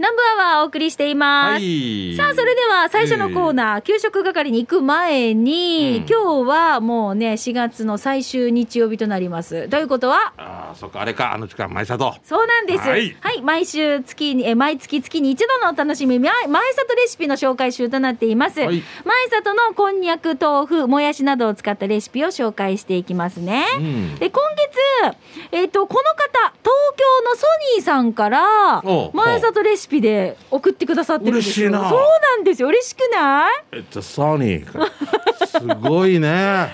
南部アワーお送りしています。はいさあ、それでは最初のコーナー、給食係に行く前に、うん今日はもうね、4月の最終日曜日となります。ということは、ああ、そっか、あれか、あの力、前里。そうなんです。ははいい、毎週月に、え、毎月月に一度のお楽しみ、ま前里レシピの紹介集となっています。はい前里のこんにゃく、豆腐、もやしなどを使ったレシピを紹介していきますね。うんで今月、えっとこの方東京のソニーさんから前里レシピで送ってくださってるんですよ。嬉しいな。そうなんですよ。嬉しくない？えっと、ソニーか。すごいね。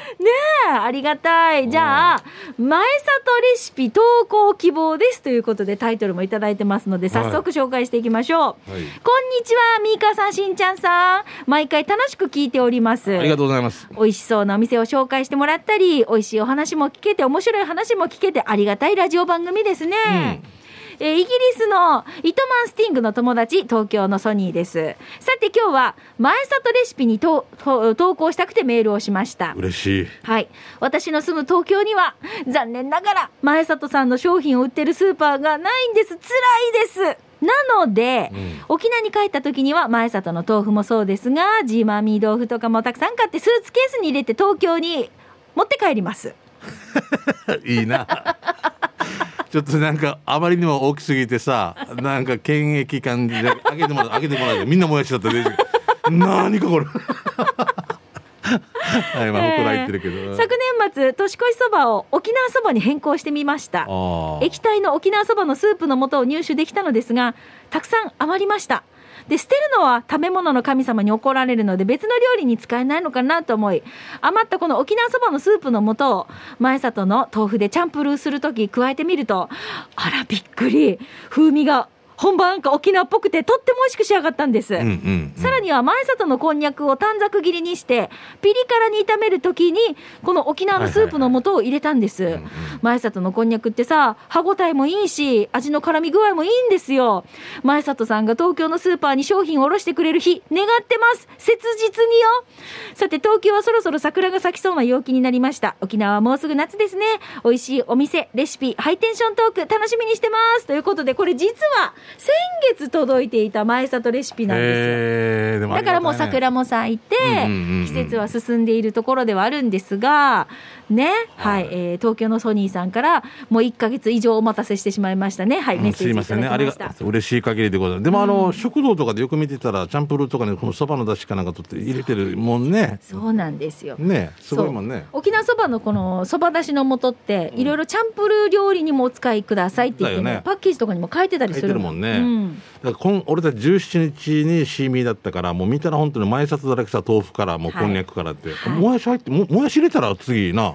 ねえありがたい。じゃあ前里レシピ投稿希望ですということでタイトルもいただいてますので早速紹介していきましょう、はい。こんにちはみーかーさんしんちゃんさん。毎回楽しく聞いております。ありがとうございます。美味しそうなお店を紹介してもらったり美味しいお話も聞けて面白い話も聞けてありがたいラジオ番組ですね、えーイギリスのイトマンスティングの友達東京のソニーですさて今日は前里レシピにとと投稿したくてメールをしました嬉しい。はい。私の住む東京には、残念ながら、前里さんの商品を売ってるスーパーがないんです。辛いです。なので、うん沖縄に帰った時には、前里の豆腐もそうですが、ジーマーミー豆腐とかもたくさん買って、スーツケースに入れて東京に持って帰ります。いいな。ちょっとなんかあまりにも大きすぎてさなんか検疫感じで開けてもらう開けてもらうみんなもやしだったら何かこれはいまあほくらてるけど、昨年末、年越しそばを沖縄そばに変更してみました。液体の沖縄そばのスープの素を入手できたのですがたくさん余りましたで捨てるのは食べ物の神様に怒られるので別の料理に使えないのかなと思い余ったこの沖縄そばのスープの素を前里の豆腐でチャンプルーするとき加えてみるとあらびっくり。風味が本場なんか沖縄っぽくてとっても美味しく仕上がったんです、うんうんうん。さらには前里のこんにゃくを短冊切りにしてピリ辛に炒めるときにこの沖縄のスープの素を入れたんです、いはい前里のこんにゃくってさ歯ごたえもいいし味の絡み具合もいいんですよ。前里さんが東京のスーパーに商品を卸してくれる日願ってます。切実によ。さて東京はそろそろ桜が咲きそうな陽気になりました。沖縄はもうすぐ夏ですね。美味しいお店レシピハイテンショントーク楽しみにしてます。ということでこれ実は先月届いていた前里レシピなんですよ。えーでもあだからもう桜も咲いて、季節は進んでいるところではあるんですが、ね、はい、えー東京のソニーさんからもう1ヶ月以上お待たせしてしまいましたね。はい、メッうんすいませんね。ありが。嬉しい限りでございます。でもあの、食堂とかでよく見てたらチャンプルーとかねこのそばの出汁かなんか取って入れてるもんね。そうなんですよ。ね。すごいもんね。沖縄そばのこのそばだしの素っていろいろチャンプルー料理にもお使いくださいって言ってねね。パッケージとかにも書いてたりするるもんね。うん。だから俺たち17日にシーミーだったからもう見たら本当に前里だらけさ豆腐からもうはいこんにゃくからって、はい。もやし入ってももやし入れたら次な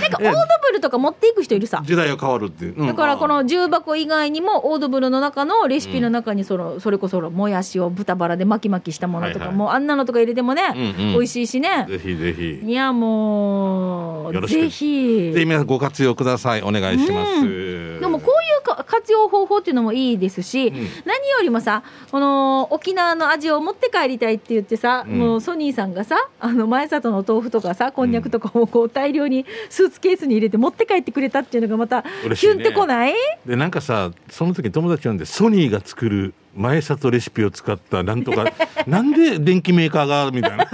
なんかオードブルとか持っていく人いるさ。時代が変わるっていう、うん。だからこの重箱以外にもオードブルの中のレシピの中にそのそれこそもやしを豚バラで巻き巻きしたものとかはいはいもうあんなのとか入れてもねうんうん美味しいしね。ぜひぜひ。いやもうよろしく。ぜひで皆さんご活用ください。お願いします、でもこういうか活用方法っていうのもいいですし、ん。何よりもさこの沖縄の味を持って帰りたいって言ってさ、うん。もうソニーさんがさあの前里の豆腐とかさこんにゃくとかをこう大量にスーツケースに入れて持って帰ってくれたっていうのがまたね。キュンってこない？でなんかさその時に友達呼んでソニーが作る前里レシピを使ったなんとか なんで電機メーカーがみたいな。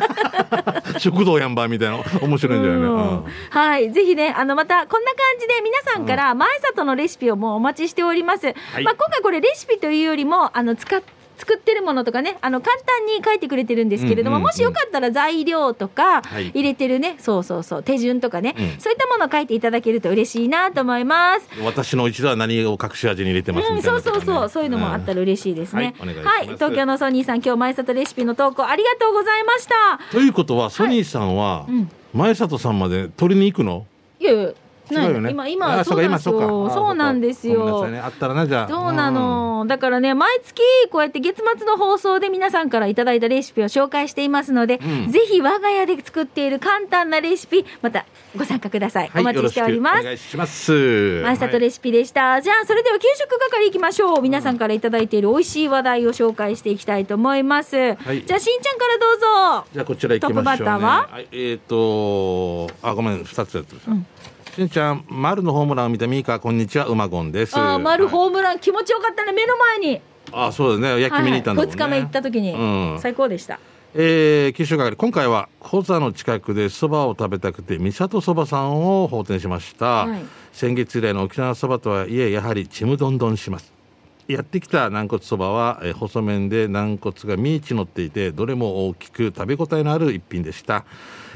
食堂やんばみたいな。面白いんじゃないうん。の、はい、ぜひね、あの、また、こんな感じで皆さんから前里のレシピをもうお待ちしております。い。まあ、今回これレシピというよりも、あの、使っ作ってるものとかね、あの、簡単に書いてくれてるんですけれども、うんうんうん。もしよかったら材料とかはい、入れてるね、そうそうそう、手順とかね、うん。そういったものを書いていただけると嬉しいなと思います。私の一度は何を隠し味に入れてますうん、そうそうそう、そういうのもあったら嬉しいですね。はいお願い東京のソニーさん、今日前里レシピの投稿ありがとうございました。ということはソニーさんはうん。前里さんまで取りに行くの？いやいや、違うよね。今、今、あそうなんですそうかよ。あそうなんですよ。ね。あったらなじゃあ。そうなの、だからね毎月こうやって月末の放送で皆さんからいただいたレシピを紹介していますので、うん。ぜひ我が家で作っている簡単なレシピまたご参加ください、はいお待ちしております。お願いします。マイサトレシピでした、じゃあそれでは給食係いきましょう。皆さんからいただいている美味しい話題を紹介していきたいと思います、い。じゃあしんちゃんからどうぞ。じゃあこちら行きましょう、ね、トップバッターは？いえっ、とあごめん二つやってる、んしんちゃん丸のホームランを見たミーカーこんにちはうまごんです。あー丸はいホームラン気持ちよかったね。目の前に。あそうだね。焼き見に行ったんだもんね、はいはい、2日目行った時に、うん。最高でした。えー、九州係今回はコザの近くでそばを食べたくて三郷そばさんを訪店しました、はい。先月以来の沖縄そばとはいえやはりちむどんどんしますやってきた軟骨そばは、えー細麺で軟骨がミーチ乗っていてどれも大きく食べ応えのある一品でした、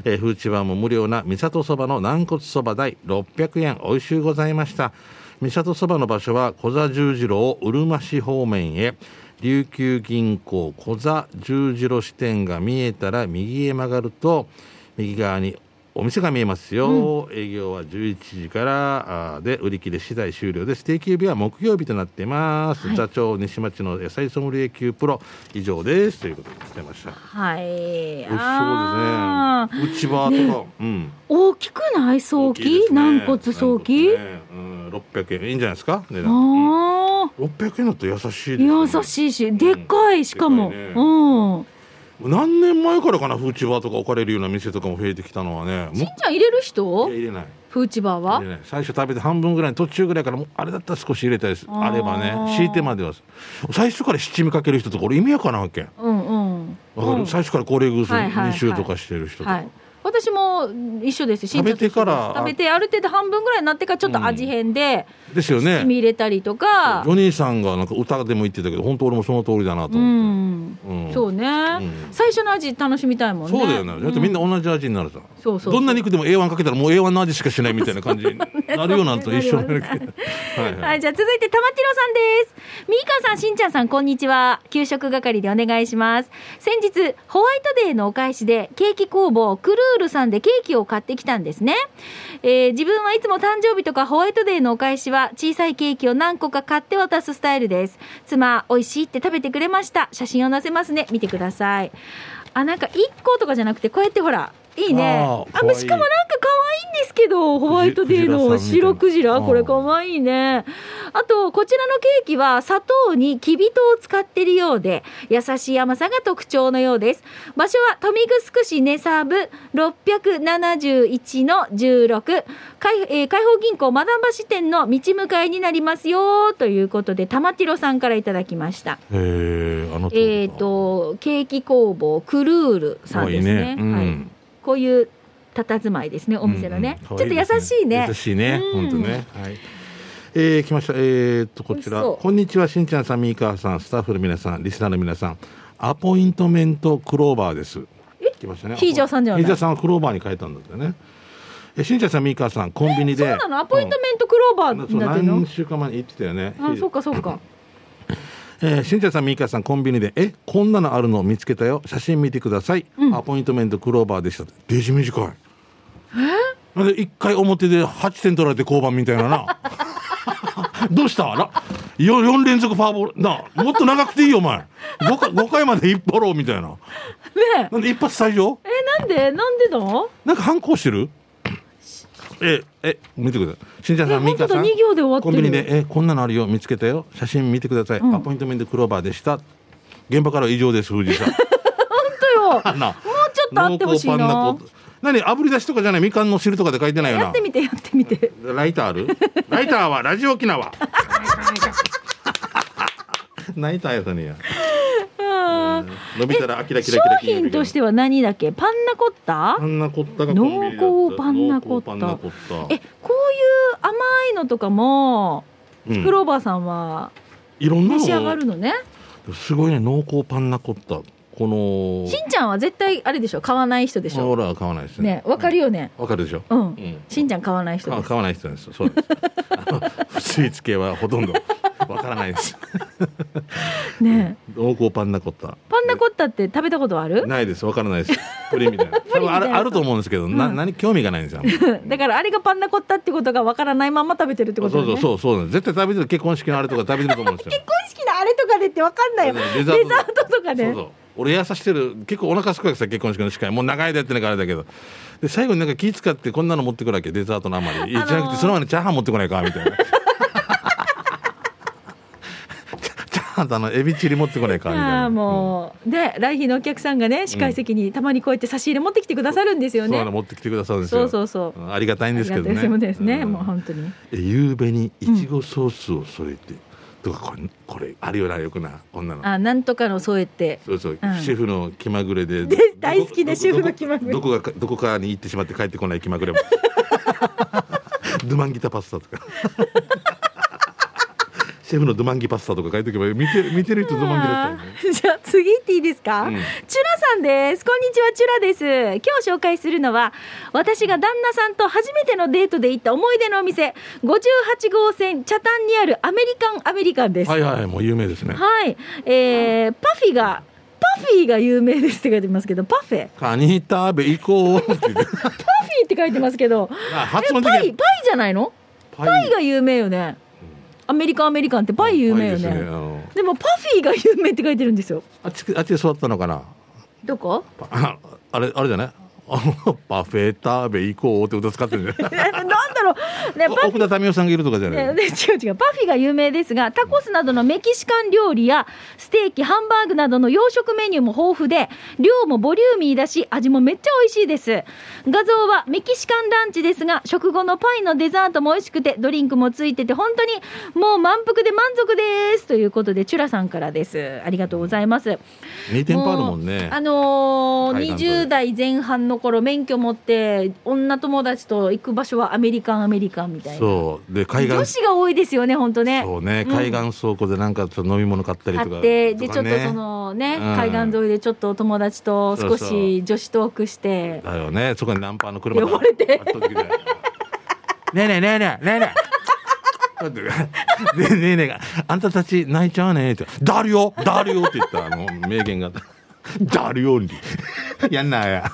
えー、フーチバーも無料な三郷そばの軟骨そば代600円。美味しゅうございました。三郷そばの場所は小座十字路うるま市方面へ。琉球銀行小座十字路支店が見えたら右へ曲がると右側にお店が見えますよ、営業は11時からあーで売り切れ次第終了です定休日は木曜日となっています、はい。座長西町の野菜ソムリエ級プロ。以上です。ということで来てました。はい。美味しそうですね。内場とか、うん。大きくない？早期、ね。軟骨早期、ね。うん、600円。いいんじゃないですか？値段、うん。あ600円だと優しいですね。優しいしでっかいしかも、うん何年前からかなフーチバーとか置かれるような店とかも増えてきたのはね。しんちゃん入れるいや人入れない。フーチバーは？入れない。最初食べて半分ぐらい途中ぐらいからもうあれだったら少し入れたいです。あればね。敷いてまでは。最初から七味かける人とか俺意味わからんわけ。うんうん。わかる、うん。最初から高齢グースはいはいはい。2週とかしてる人とか、はい。私も一緒です一緒です食べてから。食べてある程度半分ぐらいになってからちょっと味変でですよね。入れたりとか。ジョニーさんがなんか歌でも言ってたけど本当俺もその通りだなとう思んって、うん。そうね、うん。最初の味楽しみたいもんね。そうだよね。だってみんな同じ味になるさ、そうそうどんな肉でも A1 かけたらもう A1 の味しかしないみたいな感じ。になるようなんと一緒 はいはい、はい、じゃあ続いて玉城さんです。ミーカーさん、しんちゃんさん、こんにちは。給食係でお願いします。先日、ホワイトデーのお返しで、ケーキ工房クルールさんでケーキを買ってきたんですね。えー自分はいつも誕生日とかホワイトデーのお返しは、小さいケーキを何個か買って渡すスタイルです。妻、美味しいって食べてくれました。写真を載せますね。見てください。あ、なんか1個とかじゃなくて、こうやってほら、いいね。ああしかもなんか可愛いんですけど、ホワイトデーの白クジラ、これ可愛いね。あと、こちらのケーキは砂糖にきび糖を使っているようで、優しい甘さが特徴のようです。場所は豊見城市根サーブ671の16、海,、えー、海邦銀行マダン橋店の道向かいになりますよ、ということで、玉ティロさんからいただきました。へえっ、と、ケーキ工房クルールさんですね。ねうんはい。こういう佇まいですね、お店のね。うんちょっと優しいね。優しいね、うん本当ね。はい。えー、来ました。えー、っと、こちら。こんにちは、しんちゃんさん、みーかーさん、スタッフの皆さん、リスナーの皆さん。アポイントメントクローバーです。来ましたね。ヒージャーさんじゃないヒージャーさんはクローバーに変えたんだってね。え、しんちゃんさん、みーかーさん、コンビニで。そうなの？アポイントメントクローバーになってるの？何週間前に言ってたよね。あ、そうかそうか。えー、しんちゃんさん、みーかーさん、コンビニで、え、こんなのあるの見つけたよ。写真見てください。うんアポイントメントクローバーでしたって。デジ短い。なんで一回表で8点取られて交番みたいなな。どうした？な 4, 4連続ファーボール。なもっと長くていいよ、お前。5, 回5回まで一歩ろうみたいな。ねえなんで一発退場え、なんで？なんでだなんか反抗してる？え、え、見てください。しんちゃんさん、えみーかーさん。本当だ二行で終わってるコンビニで、え、こんなのあるよ、見つけたよ。写真見てください。うんアポイントメントクローバーでした。現場からは以上です、藤井さん。本当よ。もう。ちょっとあってほしいな何炙り出しとかじゃない？みかんの汁とかで書いてないよなやってみてやってみて。ライターある？ライターはラジオ沖縄ライターやさねや伸びたらキラキ商ラキラキラ品としては何だっけ？パンナコッタ？パンナコッタが濃厚パンナコッタ。え、こういう甘いのとかも、うん。クローバーさんはいろんな召し上がのるのね？すごいね。濃厚パンナコッタ。このしんちゃんは絶対あれでしょ？買わない人でしょ？俺は買わないですねね、わかるよね？わかるでしょ？うん。うん。しんちゃん買わない人です。買わない人です。そうです。スイーツ系はほとんど。わからないです。ね濃厚パンナコッタ。パンナコッタって食べたことある？ないです。わからないです。プリンみたいな 多分あるあると思うんですけど、なうん。何興味がないんですよ。だからあれがパンナコッタってことがわからないまま食べてるってそうことだね。そうそうそうなんです。絶対食べてる結婚式のあれとか食べてると思うんですよ。結婚式のあれとかでってわかんないよ。デデザザートとかね。そうそう。俺優さしてる結構お腹すくわけさ結婚式の司会。もう長い間やってないからだけど。で最後になんか気使ってこんなの持ってくるわけ。デザートのあまり、じゃなくてその前にチャーハン持ってこないかみたいなあのエビチリ持ってこないかみたいな。もう、で来賓のお客さんがね司会席にたまにこうやって差し入れ持ってきてくださるんですよそうね。なの持ってきてくださるんですよ。そうそうそう。うんありがたいんですけどね。ありがたいですね。うん。もう本当に。え夕べにいちごソースを添えて、とかこれこれあるよなよくなこんなの。あなんとかのそうやって。そうそう、うん。シェフの気まぐれでで大好きなシェフの気まぐれ。どこどこがどこかに行ってしまって帰ってこない気まぐれも。ドゥマンギタパスタとかシェフのドゥマンギパスタとか書いておけば見て見てる人ドゥマンギだったよね。じゃあ次行っていいですか、うん。チュラさんです。こんにちはチュラです。今日紹介するのは私が旦那さんと初めてのデートで行った思い出のお店58号線北谷にあるアメリカンアメリカンです。はいはいもう有名ですね。はい、えー、パフィがパフィーが有名ですって書いてますけどパフェ。カニ食べ行こう パフィーって書いてますけど。あえ発音パイパイじゃないの？パパイが有名よねアメリカンアメリカンってパイ有名よね。でもパフィーが有名って書いてるんですよ。あっちあっちで座ったのかな？どこ？パあ あれあれじゃない？あ パフェ食べ行こうって歌使ってるんじゃない？だろう。ね奥田民生さんがいるとかじゃない、ね、違う違う。パフィが有名ですがタコスなどのメキシカン料理やステーキハンバーグなどの洋食メニューも豊富で量もボリューミーだし味もめっちゃ美味しいです。画像はメキシカンランチですが食後のパイのデザートも美味しくてドリンクもついてて本当にもう満腹で満足ですということでチュラさんからです。ありがとうございます。2店舗あるもんね。うあのー、海岸沿い20代前半の頃免許持って女友達と行く場所はアメリカンアメリカンみたいな。そう。で海女岸子が多いですよね本当ね。そうね。うん。海岸倉庫でなんかちょっと飲み物買ったりとか。買ってでちょっとそのね、うん。海岸沿いでちょっとお友達と少し女子トークして。だよね。そこにナンパの車が呼ばれて。ね。えねえねえねえねえ。ねえでねえねえ。が「あんたたち泣いちゃうね」って「だるよ？だるよ」って言ったあの名言が「だるよ」に。やんなや。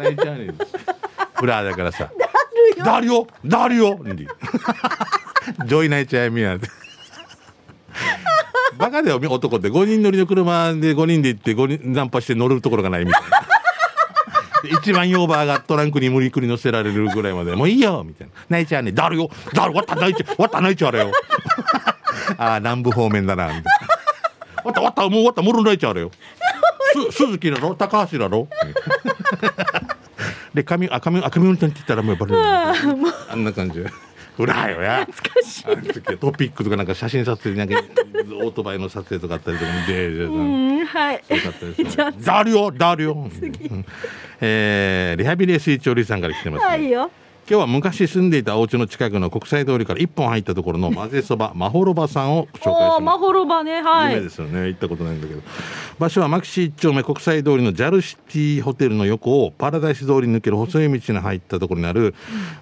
泣いちゃうねフラーだからさ「だるよだるよ」にジョイ泣いちゃうみやってバカだよ男って。5人乗りの車で5人で行って5人ナンパして乗るところがないみたいな。一番ヨーバーがトランクに無理くり乗せられるぐらいまで。もういいよみたいな。泣いちゃうねだるよだるわった泣いちゃうわった泣いちゃうあれよ。ああ南部方面だなみたいな。わったわったもうわったもろ泣いちゃうあれよ。す鈴木だろ？高橋だろ？で髪あ髪あ髪運転って言ったらもうバレるあんな感じ。でうらよや。懐かしい。トピックとかなんか写真撮影なんか オートバイの撮影とかあったりとかでうんはい。じゃあね。だるよ、だるよ。うん。えーリハビリ水調理さんから来てます、ね。はいよ。今日は昔住んでいたお家の近くの国際通りから一本入ったところの混ぜそば、まほろばさんを紹介します。ほろばねはい。有名ですよね。行ったことないんだけど場所は牧師一丁目国際通りのジャルシティホテルの横をパラダイス通りに抜ける細い道に入ったところにある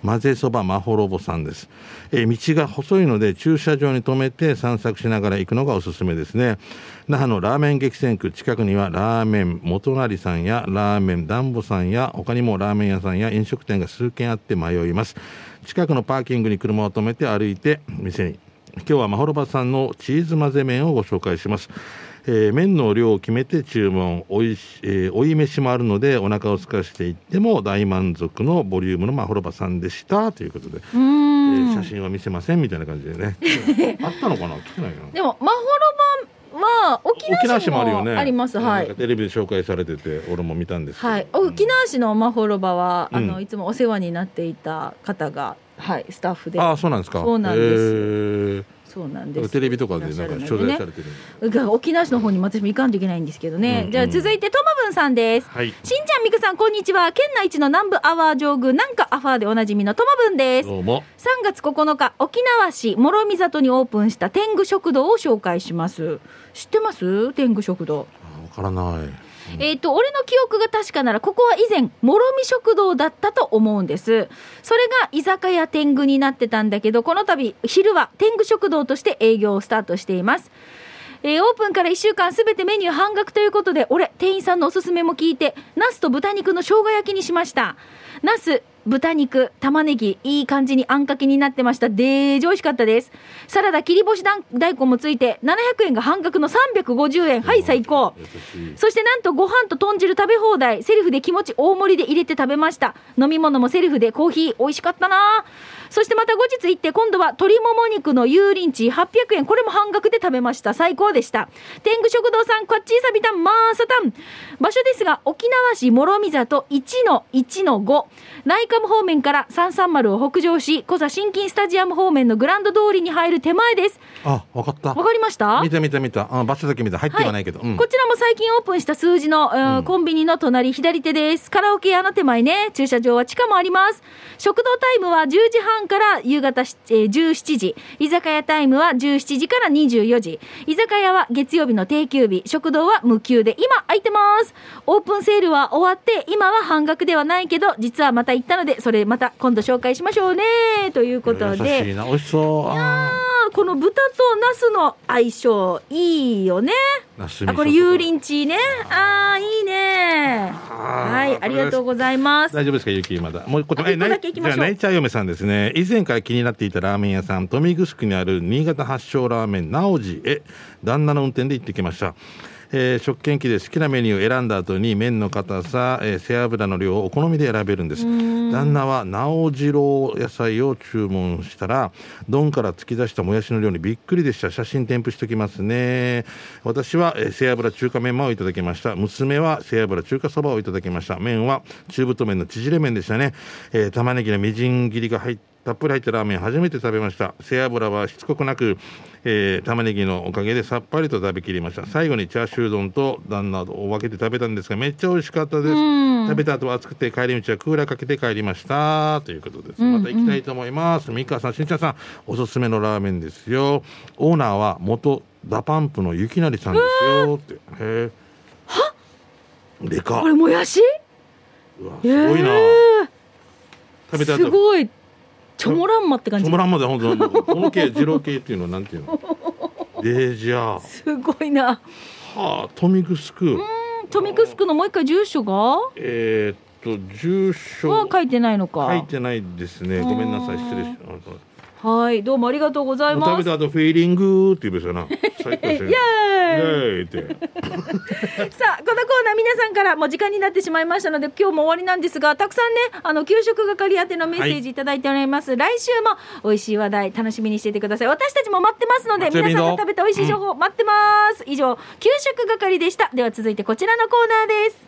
混ぜそばまほろぼさんです、えー道が細いので駐車場に止めて散策しながら行くのがおすすめですね。那覇のラーメン激戦区近くにはラーメン元成さんやラーメンダンボさんや他にもラーメン屋さんや飲食店が数軒あって迷います。近くのパーキングに車を止めて歩いて店に。今日はまほろばさんのチーズ混ぜ麺をご紹介します、えー麺の量を決めて注文おいし、えー追い飯もあるのでお腹を空かしていっても大満足のボリュームのまほろばさんでしたということで、うえんー写真は見せませんみたいな感じでね。あったのかな来てないなでもまほろばは沖縄市もあります。はい。テレビで紹介されてて俺も見たんですけど。はい、沖縄市のまほろばは、あうん。のいつもお世話になっていた方が、はい、スタッフで。ああそうなんですか。そうなんです。へそうなんです。ーテレビとかでなんか取材されてる。が沖縄市の方にも私も行かんといけないんですけどね、うんじゃあ続いてともぶんさんです。はい。しんちゃんみくさんこんにちは。県内一の南部アワー上宮なんかアファーでおなじみのともぶんです。どうも。3月9日沖縄市諸見里にオープンした天狗食堂を紹介します。知ってます？天狗食堂。あわからないえっ、と俺の記憶が確かならここは以前もろみ食堂だったと思うんです。それが居酒屋天狗になってたんだけどこの度昼は天狗食堂として営業をスタートしています。えーオープンから1週間すべてメニュー半額ということで俺店員さんのおすすめも聞いてナスと豚肉の生姜焼きにしました。ナス豚肉玉ねぎいい感じにあんかけになってました。デージ美味しかったです。サラダ切り干し大大根もついて700円が半額の350円はい最高。そしてなんとご飯と豚汁食べ放題。セルフで気持ち大盛りで入れて食べました。飲み物もセルフでコーヒー美味しかったな。そしてまた後日行って今度は鶏もも肉の油淋鶏800円これも半額で食べました。最高でした。天狗食堂さんこっちーさびたんまーさたん。場所ですが沖縄市諸見里1の1の5ライカカム方面から330を北上し、小座新金スタジアム方面のグランド通りに入る手前です。あわかったわかりました？見た見た見たあ場所だけ見た入ってはないけど、うんこちらも最近オープンした数字の、うんうんコンビニの隣左手です。カラオケ屋の手前ね。駐車場は地下もあります。食堂タイムは10時半から夕方し、えー17時。居酒屋タイムは17時から24時。居酒屋は月曜日の定休日。食堂は無休で今空いてます。オープンセールは終わって、今は半額ではないけど、実はまた行ったので、それまた今度紹介しましょうね。ということ優しで。いな美味しそうああーこの豚とナスの相性いいよね。あこれ油淋鶏ね。ああいいね。はいありがとうございます。大丈夫ですか、ゆきまだ。もう一個だけ行きましょうじゃあナイチャー嫁さんですね。以前から気になっていたラーメン屋さん、豊見城にある新潟発祥ラーメン、なおじへ、旦那の運転で行ってきました。えー食券機で好きなメニューを選んだ後に麺の硬さ、えー背脂の量をお好みで選べるんです。旦那は直次郎野菜を注文したら丼から突き出したもやしの量にびっくりでした。写真添付しておきますね。私は、えー背脂中華メンマをいただきました。娘は背脂中華そばをいただきました。麺は中太麺の縮れ麺でしたね、えー玉ねぎのみじん切りが入ってたっぷり入ったラーメン初めて食べました。背脂はしつこくなく、えー玉ねぎのおかげでさっぱりと食べきりました。最後にチャーシュー丼と旦那を分けて食べたんですがめっちゃ美味しかったです。食べた後は暑くて帰り道はクーラーかけて帰りました。ということです。また行きたいと思います。三川さんしんちゃんさんおすすめのラーメンですよ。オーナーは元 DA PUMP のゆきなりさんですよ。って。へえでかっ。これもやし？うわすごいな、えー。食べた後すごい。チョモランマって感じチョモ。ランマで本当この系二郎系っていうのはなんていうの？デージャーすごいな。はあ豊見城トミクスクのもう一回住所が？えーっと住所は書いてないのか。書いてないですねごめんなさい失礼しましたはいどうもありがとうござい食べます。た後フィーリングって言うべしよな最高ですよイエーイ。イエーイって。さあこのコーナー皆さんからもう時間になってしまいましたので今日も終わりなんですがたくさんねあの給食係宛てのメッセージいただいております、来週も美味しい話題楽しみにしていてください。私たちも待ってますので皆さんが食べた美味しい情報待ってます、以上給食係でした。では続いてこちらのコーナーです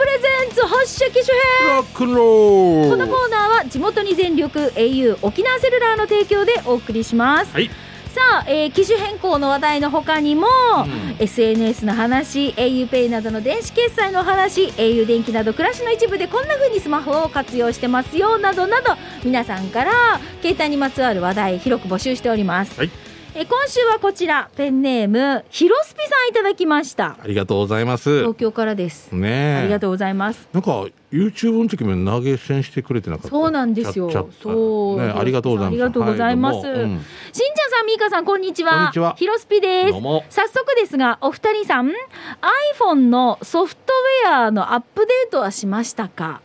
プレゼンツ発射機種編。ロックンローこのコーナーは地元に全力 au 沖縄セルラーの提供でお送りします、はい。さあ、えー機種変更の話題の他にも、ん。SNS の話 auPay などの電子決済の話 au 電気など暮らしの一部でこんな風にスマホを活用してますよなどなど皆さんから携帯にまつわる話題広く募集しております、はいえー今週はこちらペンネームひろすぴさんいただきました。ありがとうございます。東京からです、ねえ。ありがとうございます。なんか YouTube の時も投げ銭してくれてなかった？そうなんですよ。そう。ねありがとうございます。ありがとうございます。はいどうん。しんちゃんさん、みーかさん、こんにちは。こんにちは。ヒロスピです。早速ですが、お二人さん、iPhone のソフトウェアのアップデートはしましたか？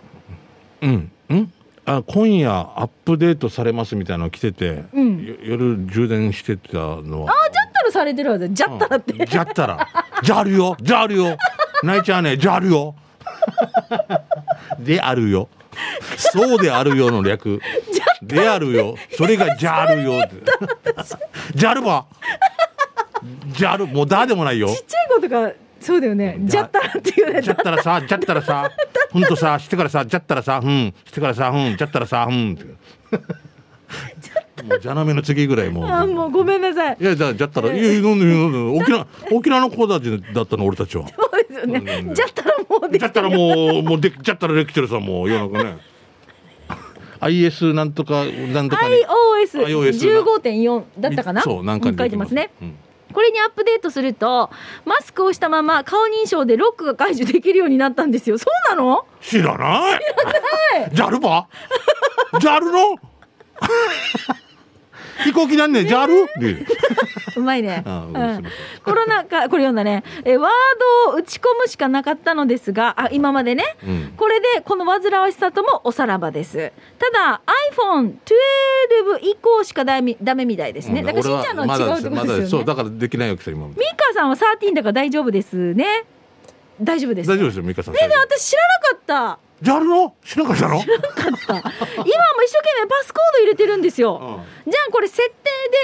うん。うんあ今夜アップデートされますみたいなの来てて、うん。よ夜充電してたのは。あ、じゃったらされてるわけじゃったらって。うんじゃったらじゃあるよ。じゃあるよ。泣いちゃうね。じゃあるよ。であるよ。そうであるよの略。であるよ。それがじゃあるよじゃるばじゃるもうだでもないよ。ちっちゃい子とか、そうだよね。じゃったらっていうね。じゃったらさ、じゃったらさ、ほんとさ、してからさ、じゃったらさ、うん、してからさ、うん、じゃったらさ、うんって。もうじゃなめの次ぐらいもう。あ、もうごめんなさい。いや、じゃじゃったら、いや、いやなんで、なんで、沖縄、沖縄の子たちだったの、俺たちは。そうですようんね。じゃったらもうでじゃったらもう、もうで、じゃったらできてるさ、もう、夜中ね。IS なんとか、なんとかに。iOS iOS15.4 だったかな？そう、なんかに書いてますね。うんこれにアップデートすると、マスクをしたまま顔認証でロックが解除できるようになったんですよ。そうなの？知らない。じゃるばじゃるの？飛行機なんねじゃるでうまいね。コロナ禍、これ読んだね。え、ワードを打ち込むしかなかったのですが、あ、今までね。うんこれで、この煩わしさともおさらばです。ただ、iPhone12 以降しかダメダメみたいですね。だから、しんちゃんのは違うってことですよね。そうだからできないわけさ今ミカさんは13だから大丈夫ですね。大丈夫です。大丈夫ですよ美香さんえ私知らなかった。じゃあるの？知らなかったの？今も一生懸命パスコード入れてるんですよ、じゃあこれ設定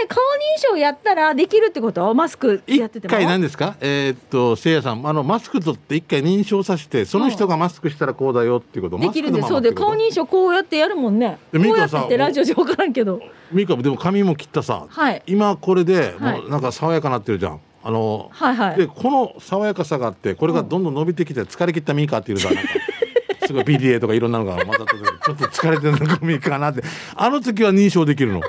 で顔認証やったらできるってこと？マスクやってても？一回何ですか？えーっとせいやさんあのマスク取って一回認証させてその人がマスクしたらこうだよっていうこと？できるんです。そうで顔認証こうやってやるもんね。こうやってってラジオじゃ分からんけど。ミカでも髪も切ったさ、はい。今これではい。もうなんか爽やかなってるじゃん。あのはいはい。でこの爽やかさがあってこれがどんどん伸びてきて疲れ切ったミカっていうさなんかすごい PDA とかいろんなのが混ざっててちょっと疲れてるのがミカなって。あの時は認証できるの。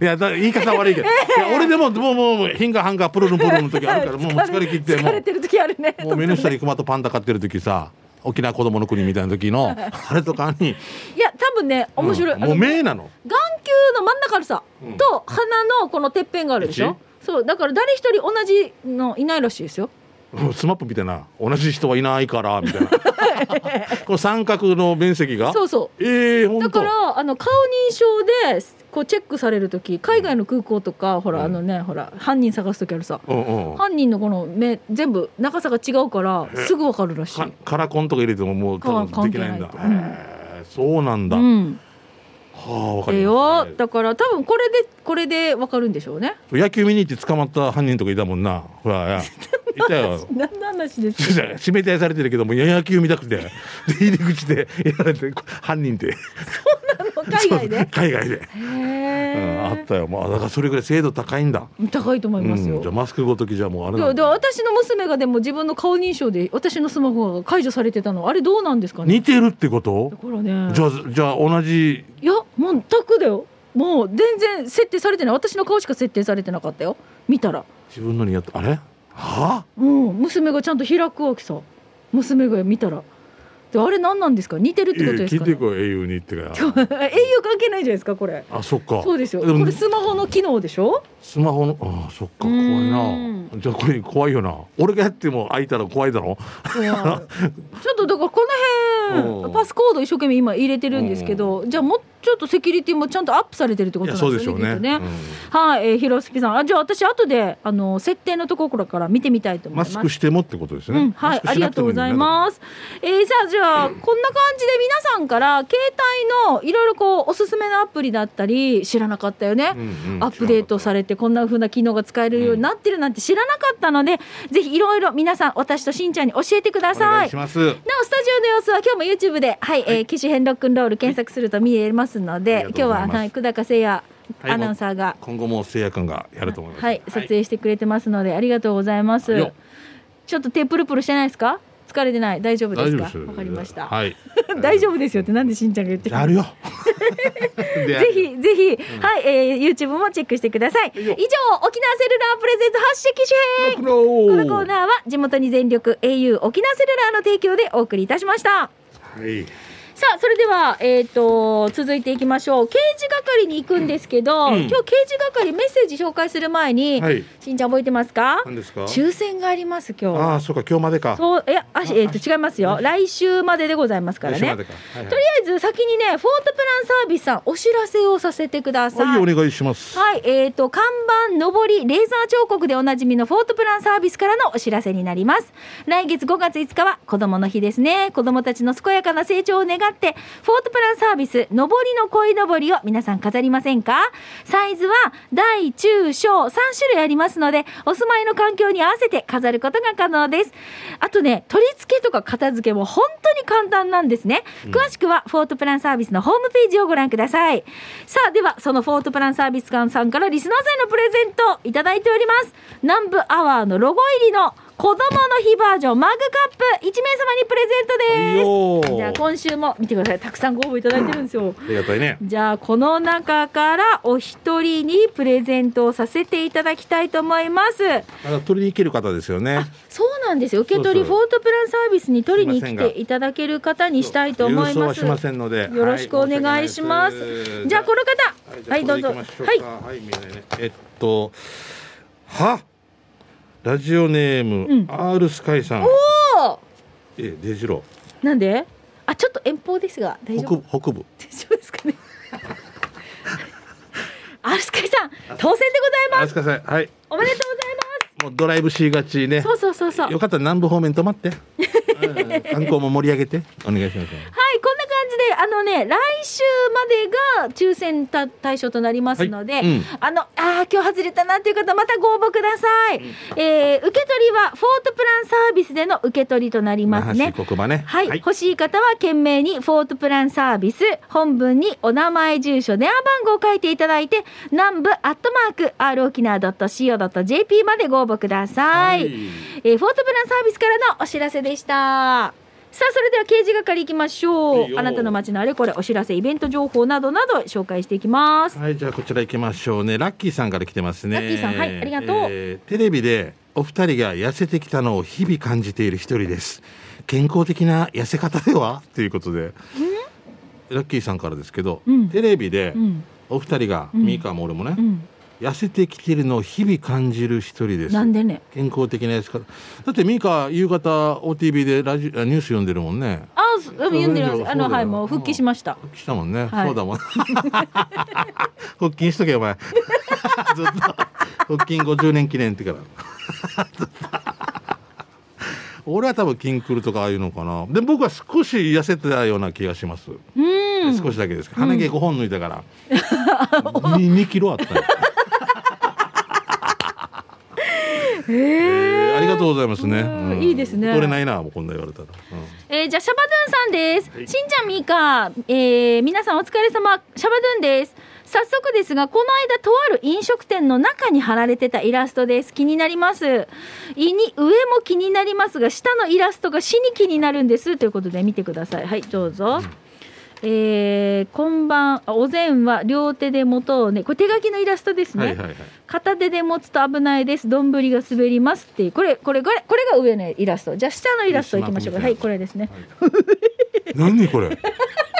いやだ言い方悪いけど、いや俺でももうもうもうヒンガーハンガープルルンプルルンの時あるから もう疲れ切ってもう疲れてる時あるね。もう目の下に熊とパンダ飼ってる時さ沖縄子供の国みたいな時の あれとかに。いや多分ね面白い、うん。もうあの目なの。眼球の真ん中あるさ、うん。と鼻のこのてっぺんがあるでしょ。そうだから誰一人同じのいないらしいですよ。うんスマップみたいな同じ人はいないからみたいな。この三角の面積が？そうそう。ええー、だからあの顔認証でこうチェックされる時海外の空港とか、ほらあのねほら犯人探す時あるさ、うんうん。犯人のこの目全部長さが違うからすぐわかるらしい。かカラコンとか入れてももう多分かできないんだ、へーそうなんだ、うん。はあわかええります、よ。だから多分これでこれでわかるんでしょうね。野球見に行って捕まった犯人とかいたもんな。ほらやいたよ。何の話ですか？指名手配されてるけども野球見たくて。で入り口でやられて犯人って。海外で？海外で、へうん、えあったよ。まあだからそれぐらい精度高いんだ、高いと思いますよ、うん、じゃあマスクごときじゃもうあれいやで私の娘がでも自分の顔認証で私のスマホが解除されてたの。あれどうなんですかね？似てるってこと？だからね。じゃあじゃあ同じいや全くだよもう全然設定されてない。私の顔しか設定されてなかったよ。見たら。自分のにやってあれ？はあ？うん。娘がちゃんと開くわけさ。娘が見たら。であれ何なんですか？似てるってことですか、ね、聞いてこい英雄にってか。英雄関係ないじゃないですかこれ。あそっか。そうですよ。これスマホの機能でしょ？スマホのあそっか。怖いな。じゃあこれ怖いよな。俺がやっても開いたら怖いだろ？ちょっとだからこのうん。辺パスコード一生懸命今入れてるんですけどじゃあもうちょっとセキュリティもちゃんとアップされてるってこいとなんですよね。ね。うん。はい、えー、ヒロスピさん。あじゃあ私後であの設定のところから見てみたいと思いマます。スクしてもってことですね、うん、はい、ありがとうございます。えー、さあ、じゃあ、こんな感じで皆さんから携帯のいろいろこうおすすめのアプリだったり、知らなかったよね。うんうんアップデートされてこんな風な機能が使えるようになってるなんて知らなかったので、ぜひいろいろ皆さん私としんちゃんに教えてくだおさい。願いします。なおスタジオの様子は今日も YouTube で、はいえー機種編ロックンロール検索すると見えますのあで今日は、はい、久高誠也はいアナウンサーが、今後もせいやくんがやると思いますはい、撮影してくれてますので、ありがとうございますよ。ちょっと手プルプルしてないですか？疲れてない、大丈夫ですか？わかりました。はい 大丈夫ですよってなんでしんちゃんが言ってるやるよ ぜぜひぜひ、はい、えー、YouTube もチェックしてください。以上、沖縄セルラープレゼント発色紙編。このコーナーは地元に全力 au 沖縄セルラーの提供でお送りいたしました。はいさあそれでは、えー、と続いていきましょう。刑事係に行くんですけど、うん。今日刑事係メッセージ紹介する前に、はい。しんちゃん覚えてますか？何ですか？抽選があります今日。ああそうか今日までか。そういやあえー、と違いますよ。来週まででございますからね。とりあえず先にねフォートプランサービスさんお知らせをさせてください。はいお願いします。はい、えー、と看板上りレーザー彫刻でおなじみのフォートプランサービスからのお知らせになります。来月5月5日は子供の日ですね。子供たちの健やかな成長を願ってフォートプランサービス上りの鯉のぼりを皆さん飾りませんか？サイズは大中小3種類ありますのでお住まいの環境に合わせて飾ることが可能です。あとね取り付けとか片付けも本当に簡単なんですね。詳しくはフォートプランサービスのホームページをご覧ください。さあではそのフォートプランサービス館さんからリスナーさんへのプレゼントいただいております。南部アワーのロゴ入りの子供の日バージョンマグカップ1名様にプレゼントです。じゃあ今週も見てください。たくさんご応募いただいてるんですよ。ありがたいね。じゃあこの中からお一人にプレゼントをさせていただきたいと思います。取りに行ける方ですよね。そうなんですよ。受け取りフォートプランサービスに取りに来ていただける方にしたいと思います。しませんので。よろしくお願いします、はいじゃあこの方。はい、どうぞ。はい、見えないね。えっとは？ラジオネーム、うん。R スカイさん。おおえデジロなんで？あちょっと遠方ですが大丈北夫部北部。大丈夫ですかね？アルスカイさん当選でございます。あすかさんはい。おめでとうございもうドライブしがちね。ますそうそうそうそう。よかったら南部方面止まって。うん観光も盛り上げて。お願いします。あのね、来週までが抽選た対象となりますので、はいうんあの、ああ、今日外れたなっていう方、またご応募ください。えー受け取りは、フォートプランサービスでの受け取りとなりますね。那覇市国場ね。はい、欲しい方は懸命にフォートプランサービス本文にお名前住所電話番号を書いていただいて南部アットマーク r 沖縄 .co.jp までご応募ください、はいえーフォートプランサービスからのお知らせでしたさあそれでは刑事係行きましょいうあなたの街のあれこれお知らせイベント情報などなど紹介していきます。はい、じゃあこちら行きましょうね。ラッキーさんから来てますね。ラッキーさん。はいありがとう。えーテレビでお二人が痩せてきたのを日々感じている一人です。健康的な痩せ方では？ということで。ラッキーさんからですけど、うん。テレビでうん。お二人が、うん。ミーカーも俺もね、うん痩せてきているのを日々感じる一人です。なんでね。健康的な痩せ方。だってミーカー夕方 OTV でラジあニュース読んでるもんね。あす読んでますあのはいもう復帰しました。復帰したもんね、はい。そうだもん。腹筋しとけよお前。ずっと。腹筋50年記念ってから。俺は多分筋クルとかああいうのかな。で僕は少し痩せたような気がします、うん。少しだけです。鼻毛5本抜いたから、2, 2キロあったよへえーありがとうございますね、うん。いいですね。取れないなもうこんな言われたら、えーじゃあシャバドゥンさんです、はい。しんちゃんみーか、えー皆さんお疲れ様。シャバドゥンです。早速ですがこの間とある飲食店の中に貼られてたイラストです。気になります。胃に上も気になりますが下のイラストが死に気になるんです。ということで見てください。はいどうぞ、えー、こんばんあお膳は両手で持とうね。これ手書きのイラストですね、はいはいはい。片手で持つと危ないです。丼が滑りますっていう。これこれこれこれが上のイラスト。じゃあ下のイラストいきましょう。かはいこれですね。何これ？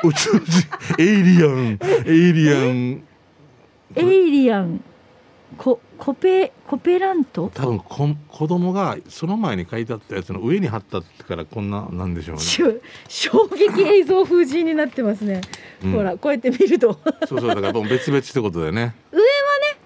宇宙人エイリアンエイリアン。エイリアン。ココペコペラント？多分こん子供がその前に書いてあったやつの上に貼ったってからこんななんでしょうね。衝撃映像風神になってますね、うん。ほらこうやって見ると。そうそうだから別々ってことだよね。上はね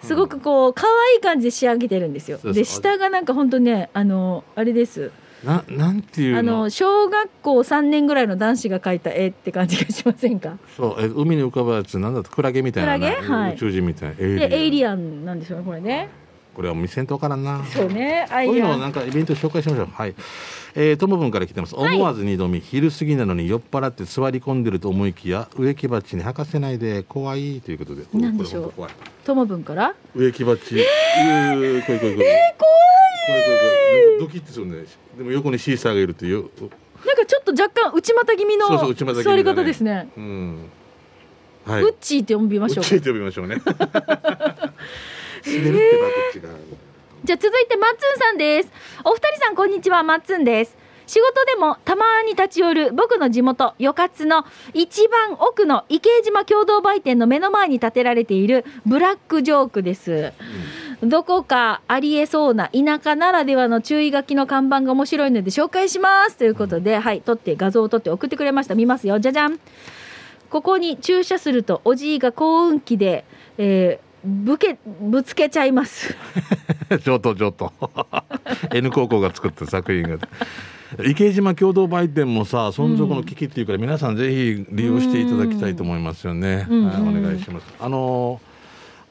すごくこう可愛い感じで仕上げてるんですよ。で下がなんか本当ねあのあれですななんていうの？あの小学校3年ぐらいの男子が描いた絵って感じがしませんか？そうえ海に浮かぶやつなんだとクラゲみたいなねクラゲ？はい宇宙人みたいでエイリアンなんですよねこれねこれは見せんとわからんなそうねアこういうのをなんかイベント紹介しましょう。はい。えー、ともぶんから来てます。思わず二度見、昼過ぎなのに酔っ払って座り込んでると思いきや、植木鉢に履かせないで怖いということで。なんでしょう？これ本当怖いともぶんから？植木鉢。えー、怖い怖い怖い。えー、怖い怖い怖い。ドキッてするね。でも横にシーサーがいるっていう。なんかちょっと若干内股気味の座ねり方ですねうん。はい。ウッチーって呼びましょうかうっちーって呼びましょう ね。じゃあ続いてマッツンさんですお二人さんこんにちはマッツンです仕事でもたまに立ち寄る僕の地元与勝の一番奥の池江島共同売店の目の前に建てられているブラックジョークですどこかありえそうな田舎ならではの注意書きの看板が面白いので紹介します。ということで、はい、撮って画像を撮って送ってくれました。見ますよ。じゃじゃん。ここに駐車するとおじいが幸運期で、えーぶけぶつけちゃいます。上等上等 N 高校が作った作品が。池島共同売店もさ存続の危機っていうから、皆さんぜひ利用していただきたいと思いますよね、うん。はい、お願いします。あの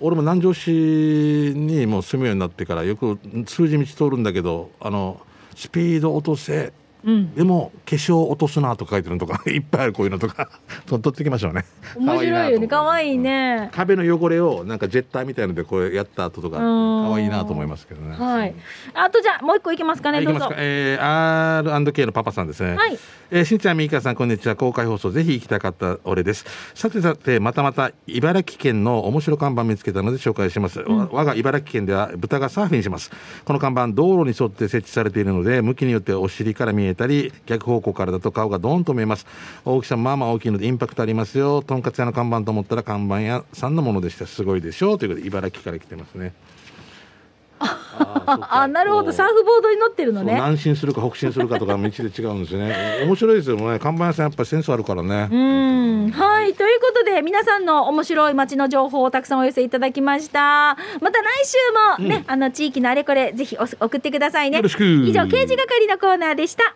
俺も南城市にもう住むようになってからよく数字道通るんだけどあのスピード落とせ。うん。でも化粧落とすなとか書いてるのとか いっぱいあるこういうのとか と撮ってきましょうね。面白いよね。可愛いいね、壁の汚れをなんかジェッターみたいのでこうやった後とかうん。可愛いなと思いますけどね。はい。あとじゃあもう一個いきますかね。どうぞ。はい行きますか、えー、R&K のパパさんですね。はい。えーしんちゃん、みーかさん、こんにちは。公開放送、ぜひ行きたかった俺です。さてさて、またまた、茨城県の面白看板見つけたので紹介します。わ我が茨城県では、豚がサーフィンします。この看板、道路に沿って設置されているので、向きによってお尻から見えたり、逆方向からだと顔がドーンと見えます。大きさもまあまあ大きいので、インパクトありますよ。とんかつ屋の看板と思ったら、看板屋。さんのものでした。すごいでしょう。ということで、茨城から来てますね。ああなるほど。サーフボードに乗ってるのね。南進するか北進するかとか道で違うんですよね。面白いですよね。看板屋さんやっぱりセンスあるからね。うん。はい。ということで皆さんの面白い街の情報をたくさんお寄せいただきました。また来週もね、あの地域のあれこれぜひお送ってくださいね。よろしく以上刑事係のコーナーでした